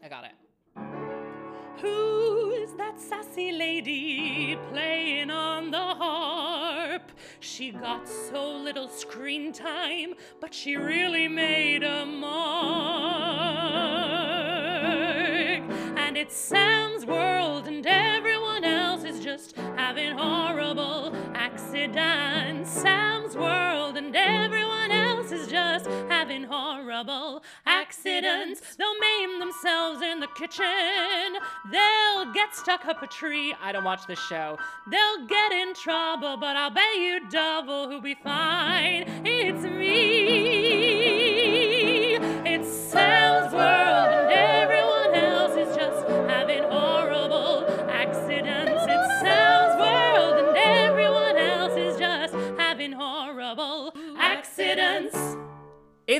I got it. Who's that sassy lady playing on the harp? She got so little screen time, but she really made a mark. And it's Sam's world, and everyone else is just having horrible accidents. Sam's world, and everyone else is just having horrible accidents. They'll maim themselves in the kitchen. They'll get stuck up a tree. I don't watch this show. They'll get in trouble, but I'll bet you double who'll be fine. It's me.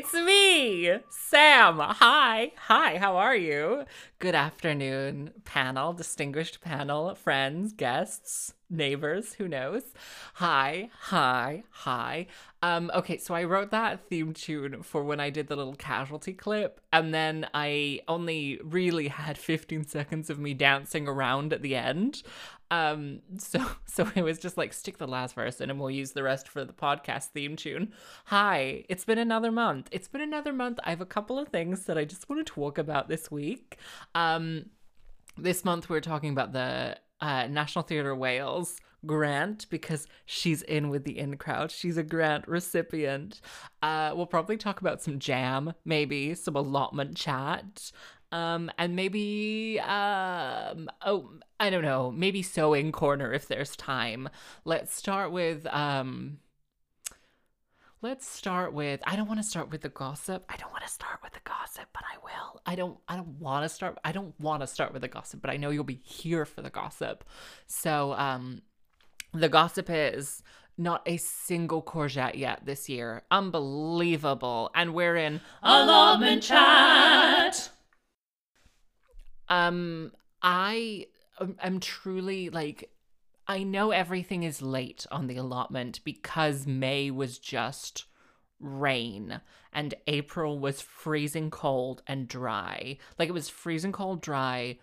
It's me, Sam. Hi. Hi, how are you? Good afternoon, panel, distinguished panel, friends, guests, neighbors, who knows? Hi, hi, hi. Um, okay, so I wrote that theme tune for when I did the little casualty clip, and then I only really had 15 seconds of me dancing around at the end. Um, so so it was just like stick the last verse in and we'll use the rest for the podcast theme tune. Hi, it's been another month. It's been another month. I have a couple of things that I just want to talk about this week. Um, this month we're talking about the uh, National Theatre Wales grant because she's in with the in crowd. She's a grant recipient. Uh, we'll probably talk about some jam, maybe some allotment chat. Um, and maybe um, oh, I don't know, maybe sewing corner if there's time. Let's start with um. Let's start with I don't want to start with the gossip. I don't want to start with the gossip, but I will. I don't I don't want to start I don't want to start with the gossip, but I know you'll be here for the gossip. So um the gossip is not a single courgette yet this year. Unbelievable. And we're in Allotment chat. Um I am- am truly like I know everything is late on the allotment because May was just rain and April was freezing cold and dry. Like it was freezing cold, dry,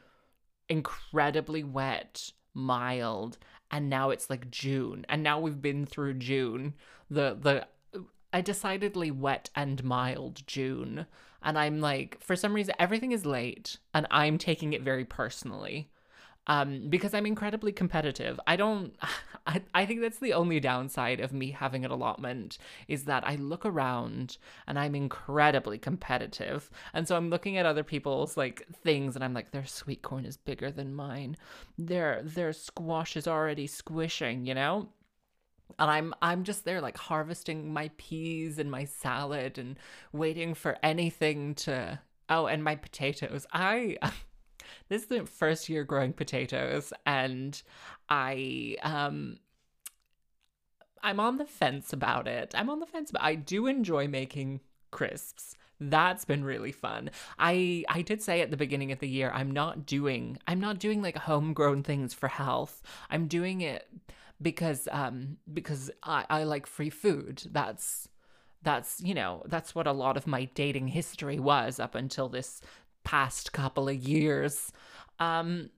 incredibly wet, mild, and now it's like June. And now we've been through June. The the a decidedly wet and mild June. And I'm like, for some reason, everything is late, and I'm taking it very personally. Um, because I'm incredibly competitive. I don't, I, I think that's the only downside of me having an allotment is that I look around and I'm incredibly competitive. And so I'm looking at other people's like things and I'm like, their sweet corn is bigger than mine. Their, their squash is already squishing, you know? And I'm I'm just there like harvesting my peas and my salad and waiting for anything to oh and my potatoes. I this is the first year growing potatoes and I um I'm on the fence about it. I'm on the fence but I do enjoy making crisps. That's been really fun. I I did say at the beginning of the year I'm not doing I'm not doing like homegrown things for health. I'm doing it because um because I I like free food. That's that's you know that's what a lot of my dating history was up until this past couple of years. Um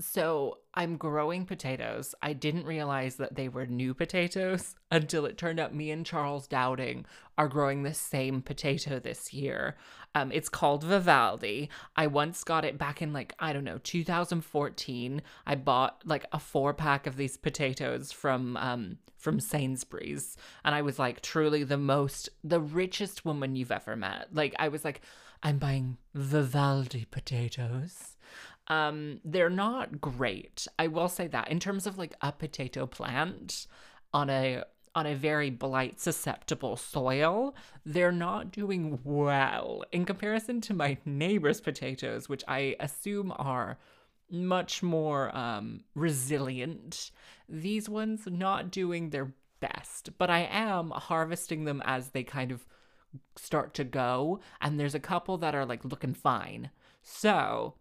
so I'm growing potatoes. I didn't realize that they were new potatoes until it turned out me and Charles Dowding are growing the same potato this year. Um, it's called Vivaldi. I once got it back in like I don't know 2014. I bought like a four pack of these potatoes from um from Sainsbury's, and I was like truly the most the richest woman you've ever met. Like I was like, I'm buying Vivaldi potatoes. Um, they're not great. I will say that in terms of like a potato plant on a on a very blight susceptible soil, they're not doing well in comparison to my neighbor's potatoes, which I assume are much more um, resilient. These ones not doing their best, but I am harvesting them as they kind of start to go, and there's a couple that are like looking fine. So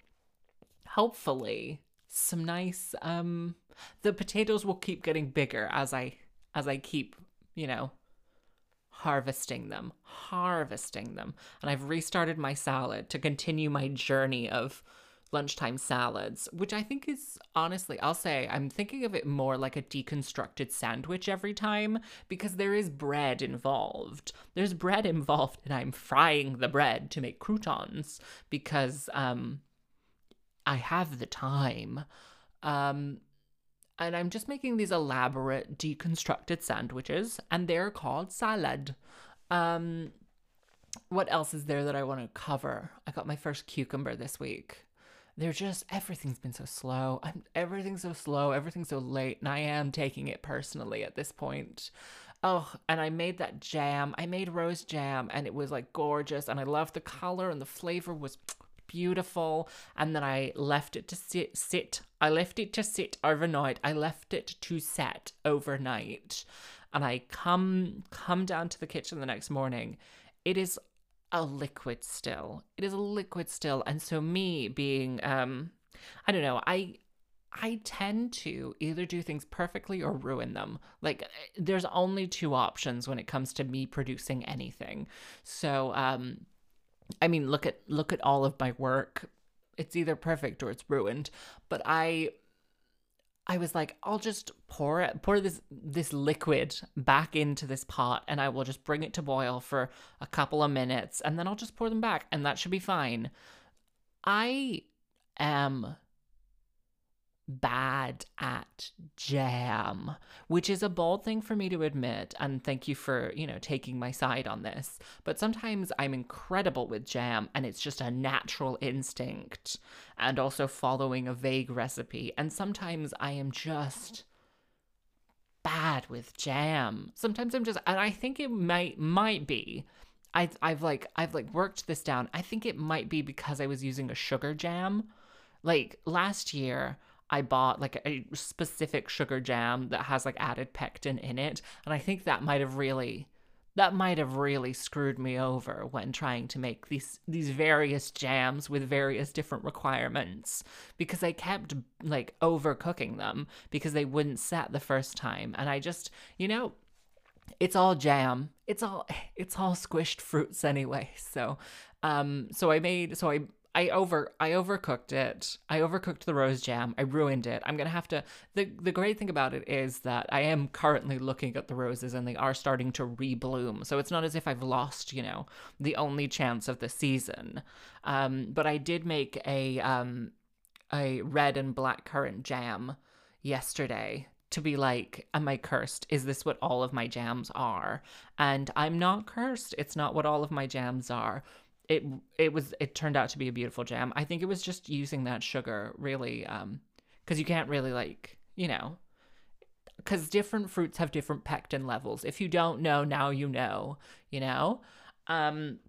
hopefully some nice um the potatoes will keep getting bigger as I as I keep, you know, harvesting them, harvesting them. And I've restarted my salad to continue my journey of lunchtime salads, which I think is honestly, I'll say, I'm thinking of it more like a deconstructed sandwich every time because there is bread involved. There's bread involved, and I'm frying the bread to make croutons because um, I have the time. Um, and I'm just making these elaborate deconstructed sandwiches, and they're called salad. Um, what else is there that I want to cover? I got my first cucumber this week. They're just everything's been so slow. I'm everything's so slow. Everything's so late, and I am taking it personally at this point. Oh, and I made that jam. I made rose jam, and it was like gorgeous, and I loved the color and the flavor was beautiful. And then I left it to sit, sit. I left it to sit overnight. I left it to set overnight. And I come come down to the kitchen the next morning. It is a liquid still. It is a liquid still. And so me being um I don't know, I I tend to either do things perfectly or ruin them. Like there's only two options when it comes to me producing anything. So um I mean, look at look at all of my work. It's either perfect or it's ruined. But I I was like, I'll just pour it, pour this this liquid back into this pot, and I will just bring it to boil for a couple of minutes, and then I'll just pour them back, and that should be fine. I am bad at jam, which is a bold thing for me to admit. And thank you for, you know, taking my side on this. But sometimes I'm incredible with jam and it's just a natural instinct and also following a vague recipe. And sometimes I am just bad with jam. Sometimes I'm just and I think it might might be I I've like I've like worked this down. I think it might be because I was using a sugar jam. Like last year I bought like a specific sugar jam that has like added pectin in it. And I think that might have really that might have really screwed me over when trying to make these these various jams with various different requirements because I kept like overcooking them because they wouldn't set the first time and I just you know it's all jam it's all it's all squished fruits anyway so um so I made so I I over I overcooked it. I overcooked the rose jam. I ruined it. I'm gonna have to. the The great thing about it is that I am currently looking at the roses and they are starting to rebloom. So it's not as if I've lost, you know, the only chance of the season. Um, but I did make a um a red and black currant jam yesterday to be like, am I cursed? Is this what all of my jams are? And I'm not cursed. It's not what all of my jams are it it was it turned out to be a beautiful jam. I think it was just using that sugar really um cuz you can't really like, you know, cuz different fruits have different pectin levels. If you don't know, now you know, you know? Um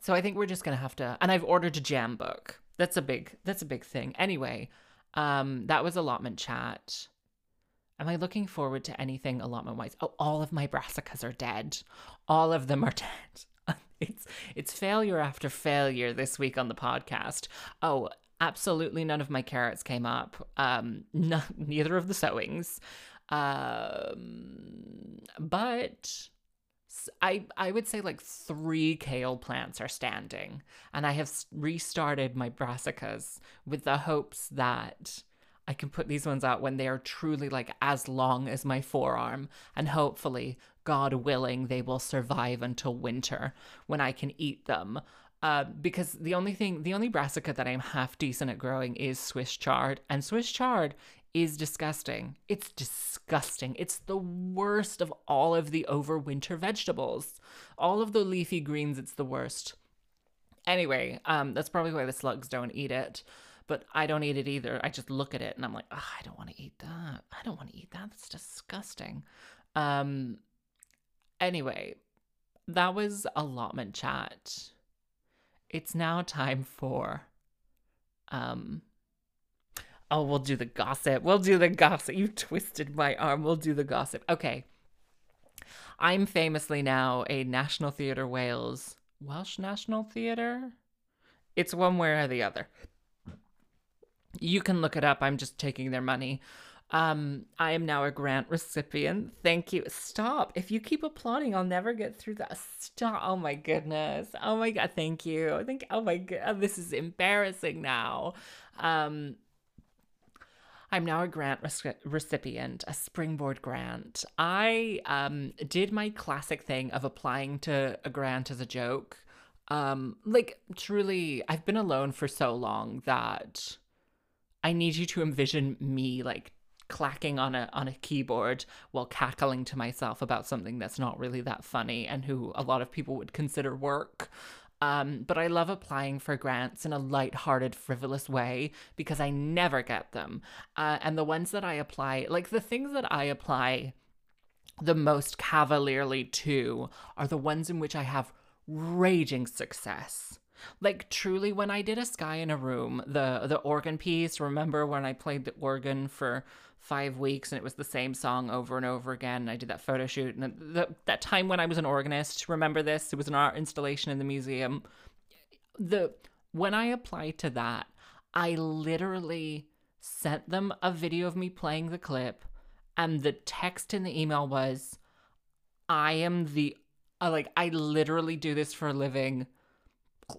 so I think we're just going to have to and I've ordered a jam book. That's a big that's a big thing. Anyway, um that was allotment chat. Am I looking forward to anything allotment wise? Oh, all of my brassicas are dead. All of them are dead it's it's failure after failure this week on the podcast. Oh, absolutely none of my carrots came up. Um, no, neither of the sowings. Um, but I I would say like three kale plants are standing, and I have restarted my brassicas with the hopes that I can put these ones out when they are truly like as long as my forearm, and hopefully, God willing, they will survive until winter when I can eat them. Uh, because the only thing, the only brassica that I'm half decent at growing is Swiss chard, and Swiss chard is disgusting. It's disgusting. It's the worst of all of the overwinter vegetables. All of the leafy greens, it's the worst. Anyway, um, that's probably why the slugs don't eat it but I don't eat it either. I just look at it and I'm like, I don't want to eat that. I don't want to eat that. That's disgusting. Um. Anyway, that was allotment chat. It's now time for, um. Oh, we'll do the gossip. We'll do the gossip. You twisted my arm. We'll do the gossip. Okay. I'm famously now a National Theatre Wales, Welsh National Theatre. It's one way or the other you can look it up. I'm just taking their money. Um, I am now a grant recipient. Thank you. Stop. If you keep applauding, I'll never get through that. Stop. Oh my goodness. Oh my god. Thank you. I think. Oh my god. This is embarrassing now. Um, I'm now a grant rec- recipient, a springboard grant. I um did my classic thing of applying to a grant as a joke. Um, like truly, I've been alone for so long that I need you to envision me like clacking on a on a keyboard while cackling to myself about something that's not really that funny and who a lot of people would consider work. Um, but I love applying for grants in a light-hearted, frivolous way because I never get them. Uh, and the ones that I apply, like the things that I apply the most cavalierly to, are the ones in which I have raging success. Like truly, when I did a sky in a room, the the organ piece. Remember when I played the organ for five weeks and it was the same song over and over again. And I did that photo shoot and the, that time when I was an organist. Remember this? It was an art installation in the museum. The when I applied to that, I literally sent them a video of me playing the clip, and the text in the email was, "I am the uh, like I literally do this for a living.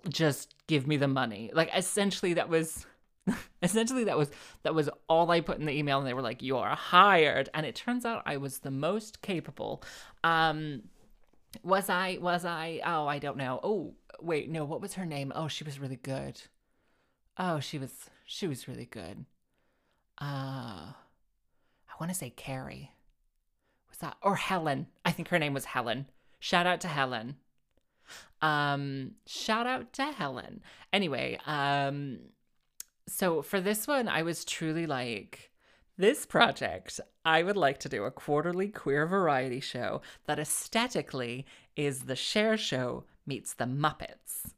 Just give me the money." Like essentially, that was essentially that was that was all i put in the email and they were like you are hired. And it turns out i was the most capable. Um was i was i oh i don't know. Oh wait no what was her name? Oh she was really good. Oh she was she was really good. Uh i want to say carrie. Was that or helen. I think her name was helen. Shout out to helen. Um shout out to helen. Anyway um so for this one, I was truly like, this project, I would like to do a quarterly queer variety show that aesthetically is the Cher Show meets the Muppets.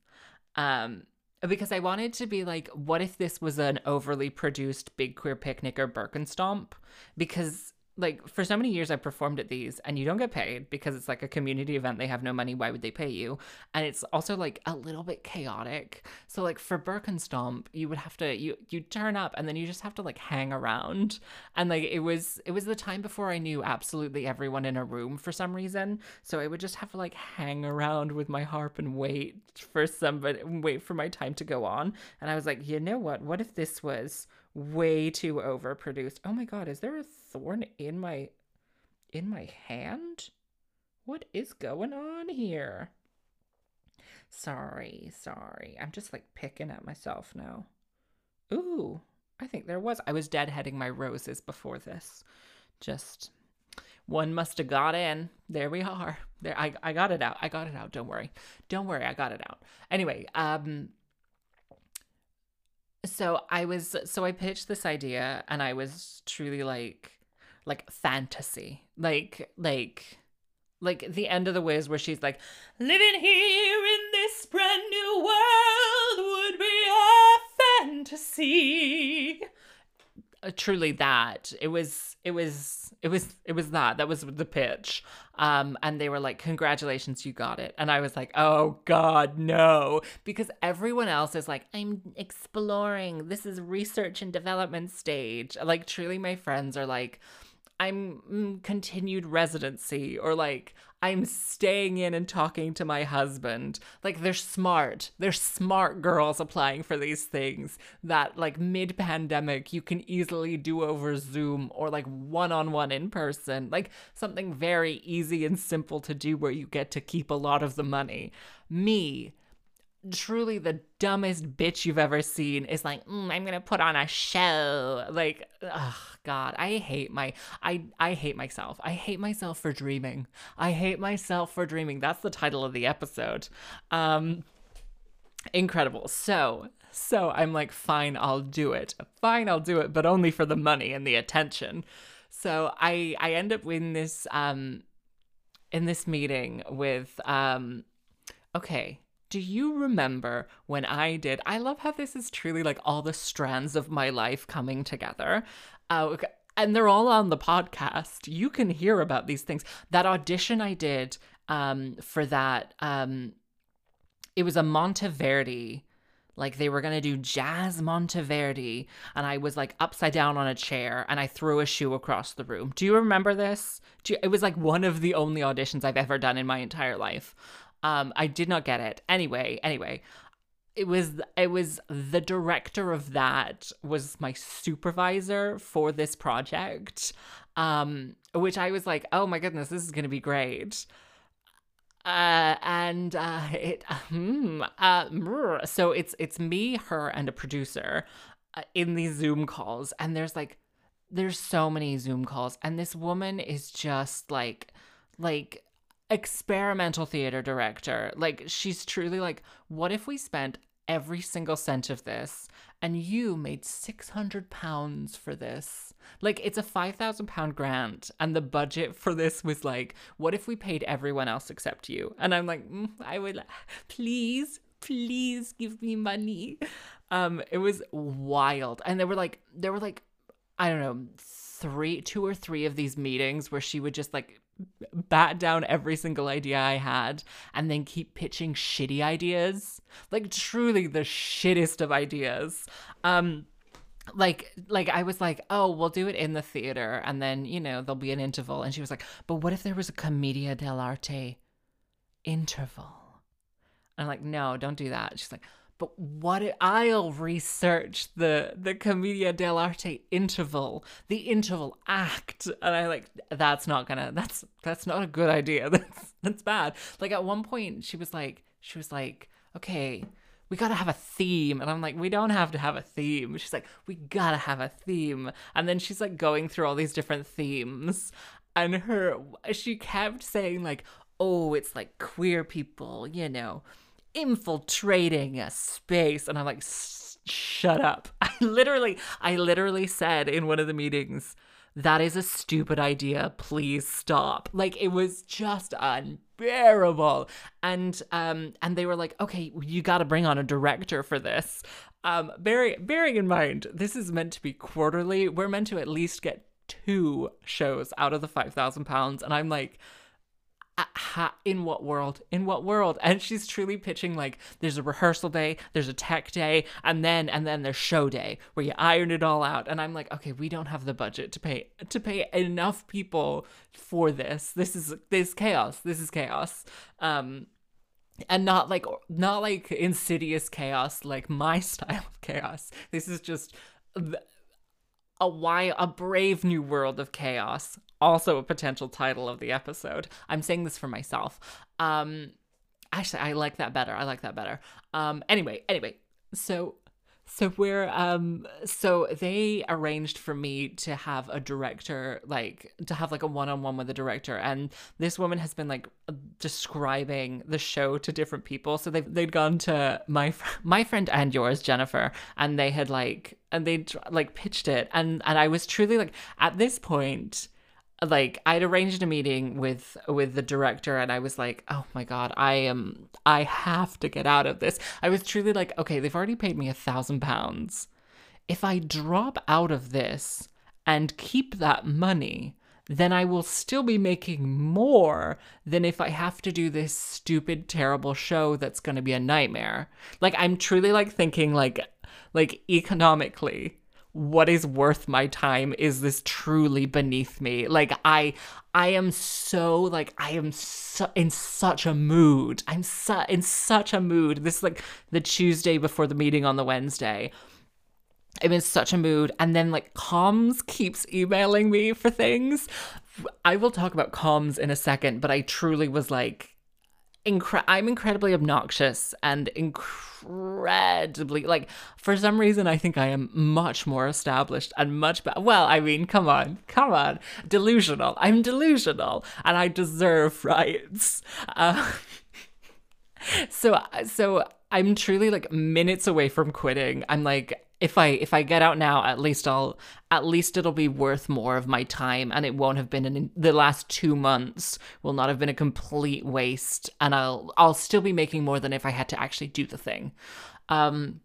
Um, because I wanted to be like, what if this was an overly produced Big Queer Picnic or Birkenstomp? Because like for so many years I performed at these and you don't get paid because it's like a community event. They have no money. Why would they pay you? And it's also like a little bit chaotic. So like for Birkenstomp you would have to you you turn up and then you just have to like hang around. And like it was it was the time before I knew absolutely everyone in a room for some reason. So I would just have to like hang around with my harp and wait for somebody wait for my time to go on. And I was like you know what? What if this was way too overproduced. Oh my god, is there a thorn in my in my hand? What is going on here? Sorry, sorry. I'm just like picking at myself now. Ooh, I think there was. I was deadheading my roses before this. Just one must have got in. There we are. There I I got it out. I got it out. Don't worry. Don't worry. I got it out. Anyway, um so I was so I pitched this idea and I was truly like like fantasy. Like like like the end of the Wiz where she's like living here in this brand new world would be a fantasy. Uh, truly that. It was it was it was it was that. That was the pitch. Um and they were like congratulations you got it. And i was like oh god no. Because everyone else is like i'm exploring. This is research and development stage. Like truly my friends are like I'm mm, continued residency or like I'm staying in and talking to my husband. Like they're smart. They're smart girls applying for these things that like mid pandemic you can easily do over Zoom or like one on one in person. Like something very easy and simple to do where you get to keep a lot of the money. Me, truly the dumbest bitch you've ever seen is like, mm, I'm gonna put on a show. Like, oh God, I hate my, I, I hate myself. I hate myself for dreaming. I hate myself for dreaming. That's the title of the episode. Um, incredible. So, so I'm like, fine, I'll do it. Fine, I'll do it, but only for the money and the attention. So I, I end up in this, um, in this meeting with, um, okay do you remember when I did? I love how this is truly like all the strands of my life coming together. Uh, and they're all on the podcast. You can hear about these things. That audition I did um, for that, um, it was a Monteverdi like they were gonna do jazz Monteverdi, and I was like upside down on a chair, and I threw a shoe across the room. Do you remember this? You, it was like one of the only auditions I've ever done in my entire life. Um, I did not get it. Anyway, anyway, it was it was the director of that was my supervisor for this project, um, which I was like, oh my goodness, this is gonna be great. Uh, and uh, it hmm, uh, so it's it's me, her, and a producer uh, in these Zoom calls, and there's like there's so many Zoom calls, and this woman is just like like experimental theater director. Like she's truly like, what if we spent every single cent of this and you made 600 pounds for this? Like it's a 5000 pound grant and the budget for this was like what if we paid everyone else except you? And i'm like mm, i would please please give me money. Um it was wild. And there were like there were like i don't know three two or three of these meetings where she would just like bat down every single idea I had and then keep pitching shitty ideas. Like truly the shittest of ideas. Um like like I was like, "Oh, we'll do it in the theater and then, you know, there'll be an interval." And she was like, "But what if there was a commedia dell'arte interval?" And I'm like, "No, don't do that." She's like, but what I'll research the the commedia dell'arte interval, the interval act, and I like that's not gonna that's that's not a good idea. That's that's bad. Like at one point, she was like she was like, okay, we gotta have a theme, and I'm like, we don't have to have a theme. She's like, we gotta have a theme, and then she's like going through all these different themes, and her she kept saying like, oh, it's like queer people, you know infiltrating a space. And i'm like shut up. I literally i literally said in one of the meetings that is a stupid idea. Please stop. Like it was just unbearable. And um and they were like okay you got to bring on a director for this. Um bearing bearing in mind this is meant to be quarterly. We're meant to at least get two shows out of the 5000 pounds. And i'm like in what world? In what world? And she's truly pitching like there's a rehearsal day there's a tech day and then and then there's show day where you iron it all out. And i'm like okay we don't have the budget to pay to pay enough people for this. This is this chaos. This is chaos. Um and not like not like insidious chaos like my style of chaos. This is just a why a brave new world of chaos also a potential title of the episode. I'm saying this for myself. Um actually i like that better. I like that better. Um anyway anyway so so we're um so they arranged for me to have a director like to have like a one-on-one with a director. And this woman has been like describing the show to different people. So they've they'd gone to my my friend and yours Jennifer and they had like and they like pitched it. And and I was truly like at this point like I'd arranged a meeting with with the director and I was like, "Oh my god, I am I have to get out of this." I was truly like, "Okay, they've already paid me a 1000 pounds. If I drop out of this and keep that money, then I will still be making more than if I have to do this stupid terrible show that's going to be a nightmare." Like I'm truly like thinking like like economically what is worth my time is this truly beneath me. Like i i am so like i am so in such a mood. I'm su- in such a mood. This is like the tuesday before the meeting on the wednesday. I'm in such a mood. And then like comms keeps emailing me for things. I will talk about comms in a second but i truly was like incre- I'm incredibly obnoxious and incredibly like for some reason I think I am much more established and much better. Well, I mean, come on, come on, delusional. I'm delusional and I deserve rights. Uh, so so I'm truly like minutes away from quitting. I'm like if I if I get out now, at least I'll at least it'll be worth more of my time, and it won't have been an, the last two months will not have been a complete waste, and I'll I'll still be making more than if I had to actually do the thing. Um,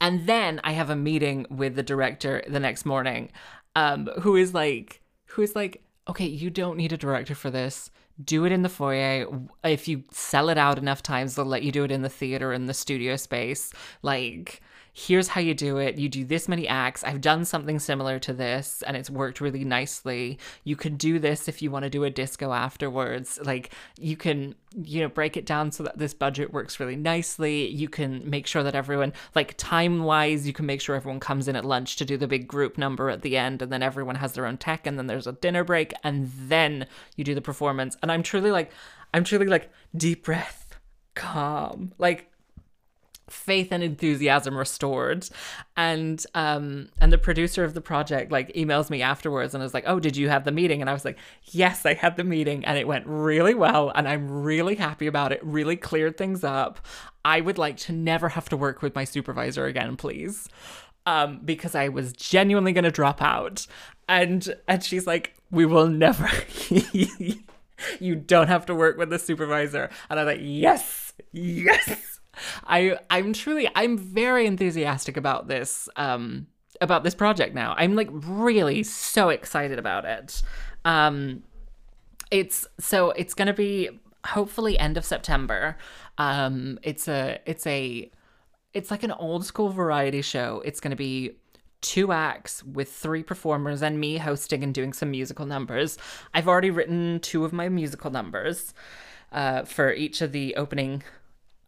and then I have a meeting with the director the next morning, um, who is like who is like, okay, you don't need a director for this do it in the foyer. If you sell it out enough times, they'll let you do it in the theater in the studio space. Like here's how you do it. You do this many acts. I've done something similar to this and it's worked really nicely. You can do this if you want to do a disco afterwards. Like you can, you know, break it down so that this budget works really nicely. You can make sure that everyone, like time wise, you can make sure everyone comes in at lunch to do the big group number at the end and then everyone has their own tech and then there's a dinner break and then you do the performance. And I'm truly like, I'm truly like, deep breath, calm. Like, faith and enthusiasm restored. And um and the producer of the project like emails me afterwards and was like oh did you have the meeting? And i was like yes i had the meeting and it went really well and i'm really happy about it really cleared things up. I would like to never have to work with my supervisor again please. Um because i was genuinely going to drop out. And and she's like we will never you don't have to work with the supervisor. And i'm like yes yes I I'm truly I'm very enthusiastic about this um about this project now. I'm like really so excited about it. Um it's so it's going to be hopefully end of September. Um it's a it's a it's like an old school variety show. It's going to be two acts with three performers and me hosting and doing some musical numbers. I've already written two of my musical numbers uh, for each of the opening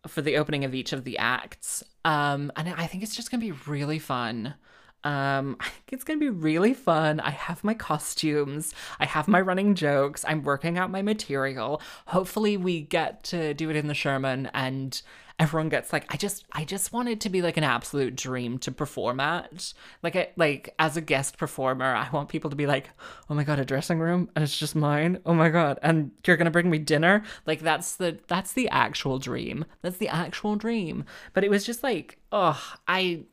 for the opening of each of the acts. Um, and I think it's just gonna be really fun. Um, I think it's gonna be really fun. I have my costumes, I have my running jokes, I'm working out my material. Hopefully, we get to do it in the Sherman and everyone gets like I just I just want it to be like an absolute dream to perform at. Like I like as a guest performer, I want people to be like, "Oh my god, a dressing room and it's just mine. Oh my god, and you're going to bring me dinner?" Like that's the that's the actual dream. That's the actual dream. But it was just like, "Oh, I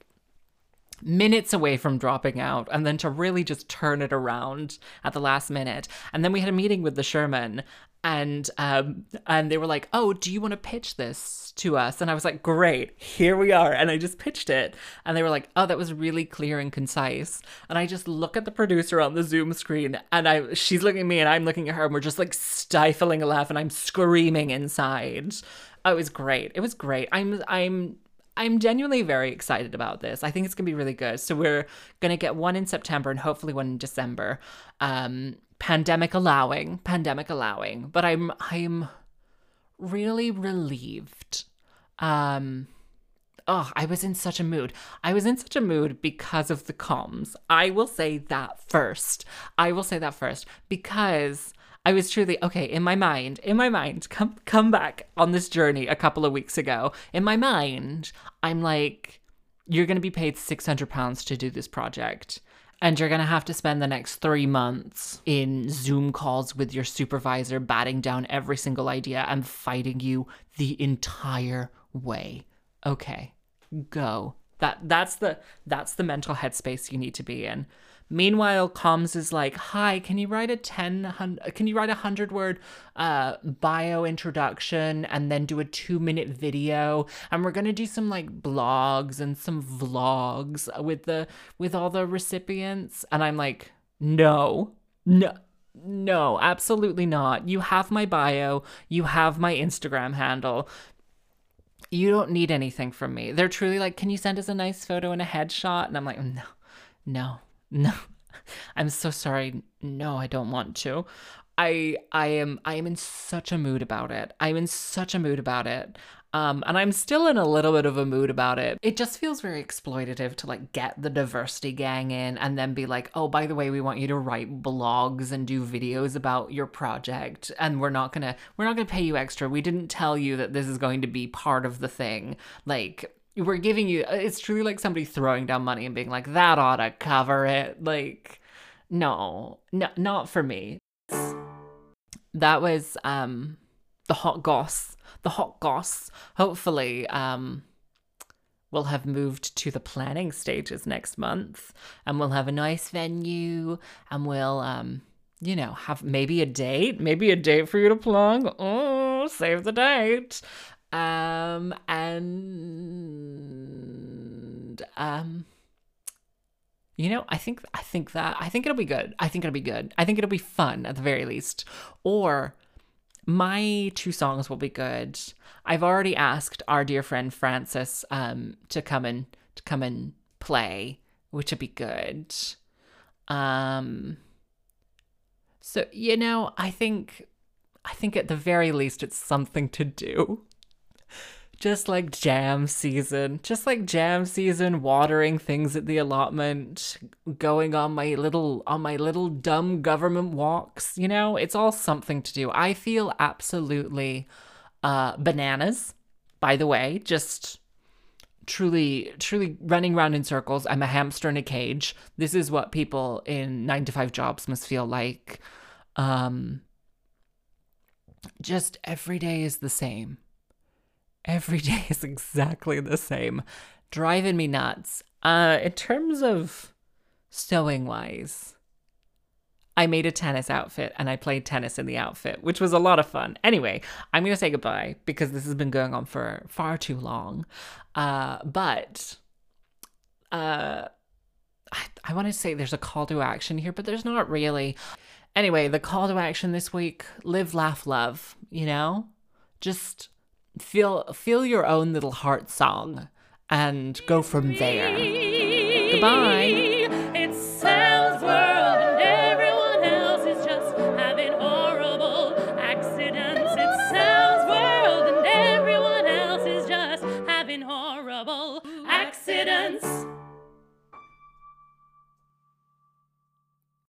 minutes away from dropping out and then to really just turn it around at the last minute. And then we had a meeting with the sherman and um and they were like oh do you want to pitch this to us? And i was like great here we are. And i just pitched it. And they were like oh that was really clear and concise. And i just look at the producer on the zoom screen and i she's looking at me and i'm looking at her and we're just like stifling a laugh and i'm screaming inside. Oh, it was great. It was great. I'm i'm I'm genuinely very excited about this. I think it's going to be really good. So we're going to get one in September and hopefully one in December. Um, pandemic allowing, pandemic allowing, but I'm I'm really relieved. Um oh, I was in such a mood. I was in such a mood because of the comms. I will say that first. I will say that first because I was truly okay in my mind. In my mind, come come back on this journey a couple of weeks ago. In my mind, I'm like, you're gonna be paid six hundred pounds to do this project. And you're going to have to spend the next three months in Zoom calls with your supervisor, batting down every single idea and fighting you the entire way. Okay, go. That that's the that's the mental headspace you need to be in. Meanwhile, comms is like, "Hi, can you write a ten can you write a hundred word uh, bio introduction and then do a two minute video? And we're gonna do some like blogs and some vlogs with the with all the recipients." And I'm like, "No, no." No, absolutely not. You have my bio, you have my Instagram handle you don't need anything from me. They're truly like, can you send us a nice photo and a headshot? And I'm like, no, no, no. I'm so sorry. No, I don't want to. I I am I am in such a mood about it. I'm in such a mood about it. Um, and I'm still in a little bit of a mood about it. It just feels very exploitative to like get the diversity gang in and then be like, oh, by the way, we want you to write blogs and do videos about your project, and we're not gonna we're not gonna pay you extra. We didn't tell you that this is going to be part of the thing. Like we're giving you it's truly like somebody throwing down money and being like that ought to cover it like no no not for me that was um the hot goss the hot goss hopefully um we'll have moved to the planning stages next month and we'll have a nice venue and we'll um you know have maybe a date maybe a date for you to plug oh save the date um, and um, you know, I think I think that I think it'll be good. I think it'll be good. I think it'll be fun at the very least. Or my two songs will be good. I've already asked our dear friend Francis um, to come and to come and play, which would be good. Um, so you know, I think I think at the very least it's something to do. Just like jam season, just like jam season, watering things at the allotment, going on my little on my little dumb government walks, you know, it's all something to do. I feel absolutely uh bananas, by the way, just truly truly running around in circles. I'm a hamster in a cage. This is what people in 9 to 5 jobs must feel like. Um just every day is the same. Every day is exactly the same. Driving me nuts. Uh, in terms of sewing wise, I made a tennis outfit and I played tennis in the outfit, which was a lot of fun. Anyway, I'm going to say goodbye because this has been going on for far too long. Uh, but uh, I, I want to say there's a call to action here, but there's not really. Anyway, the call to action this week live, laugh, love, you know? Just feel feel your own little heart song and go from there. Goodbye.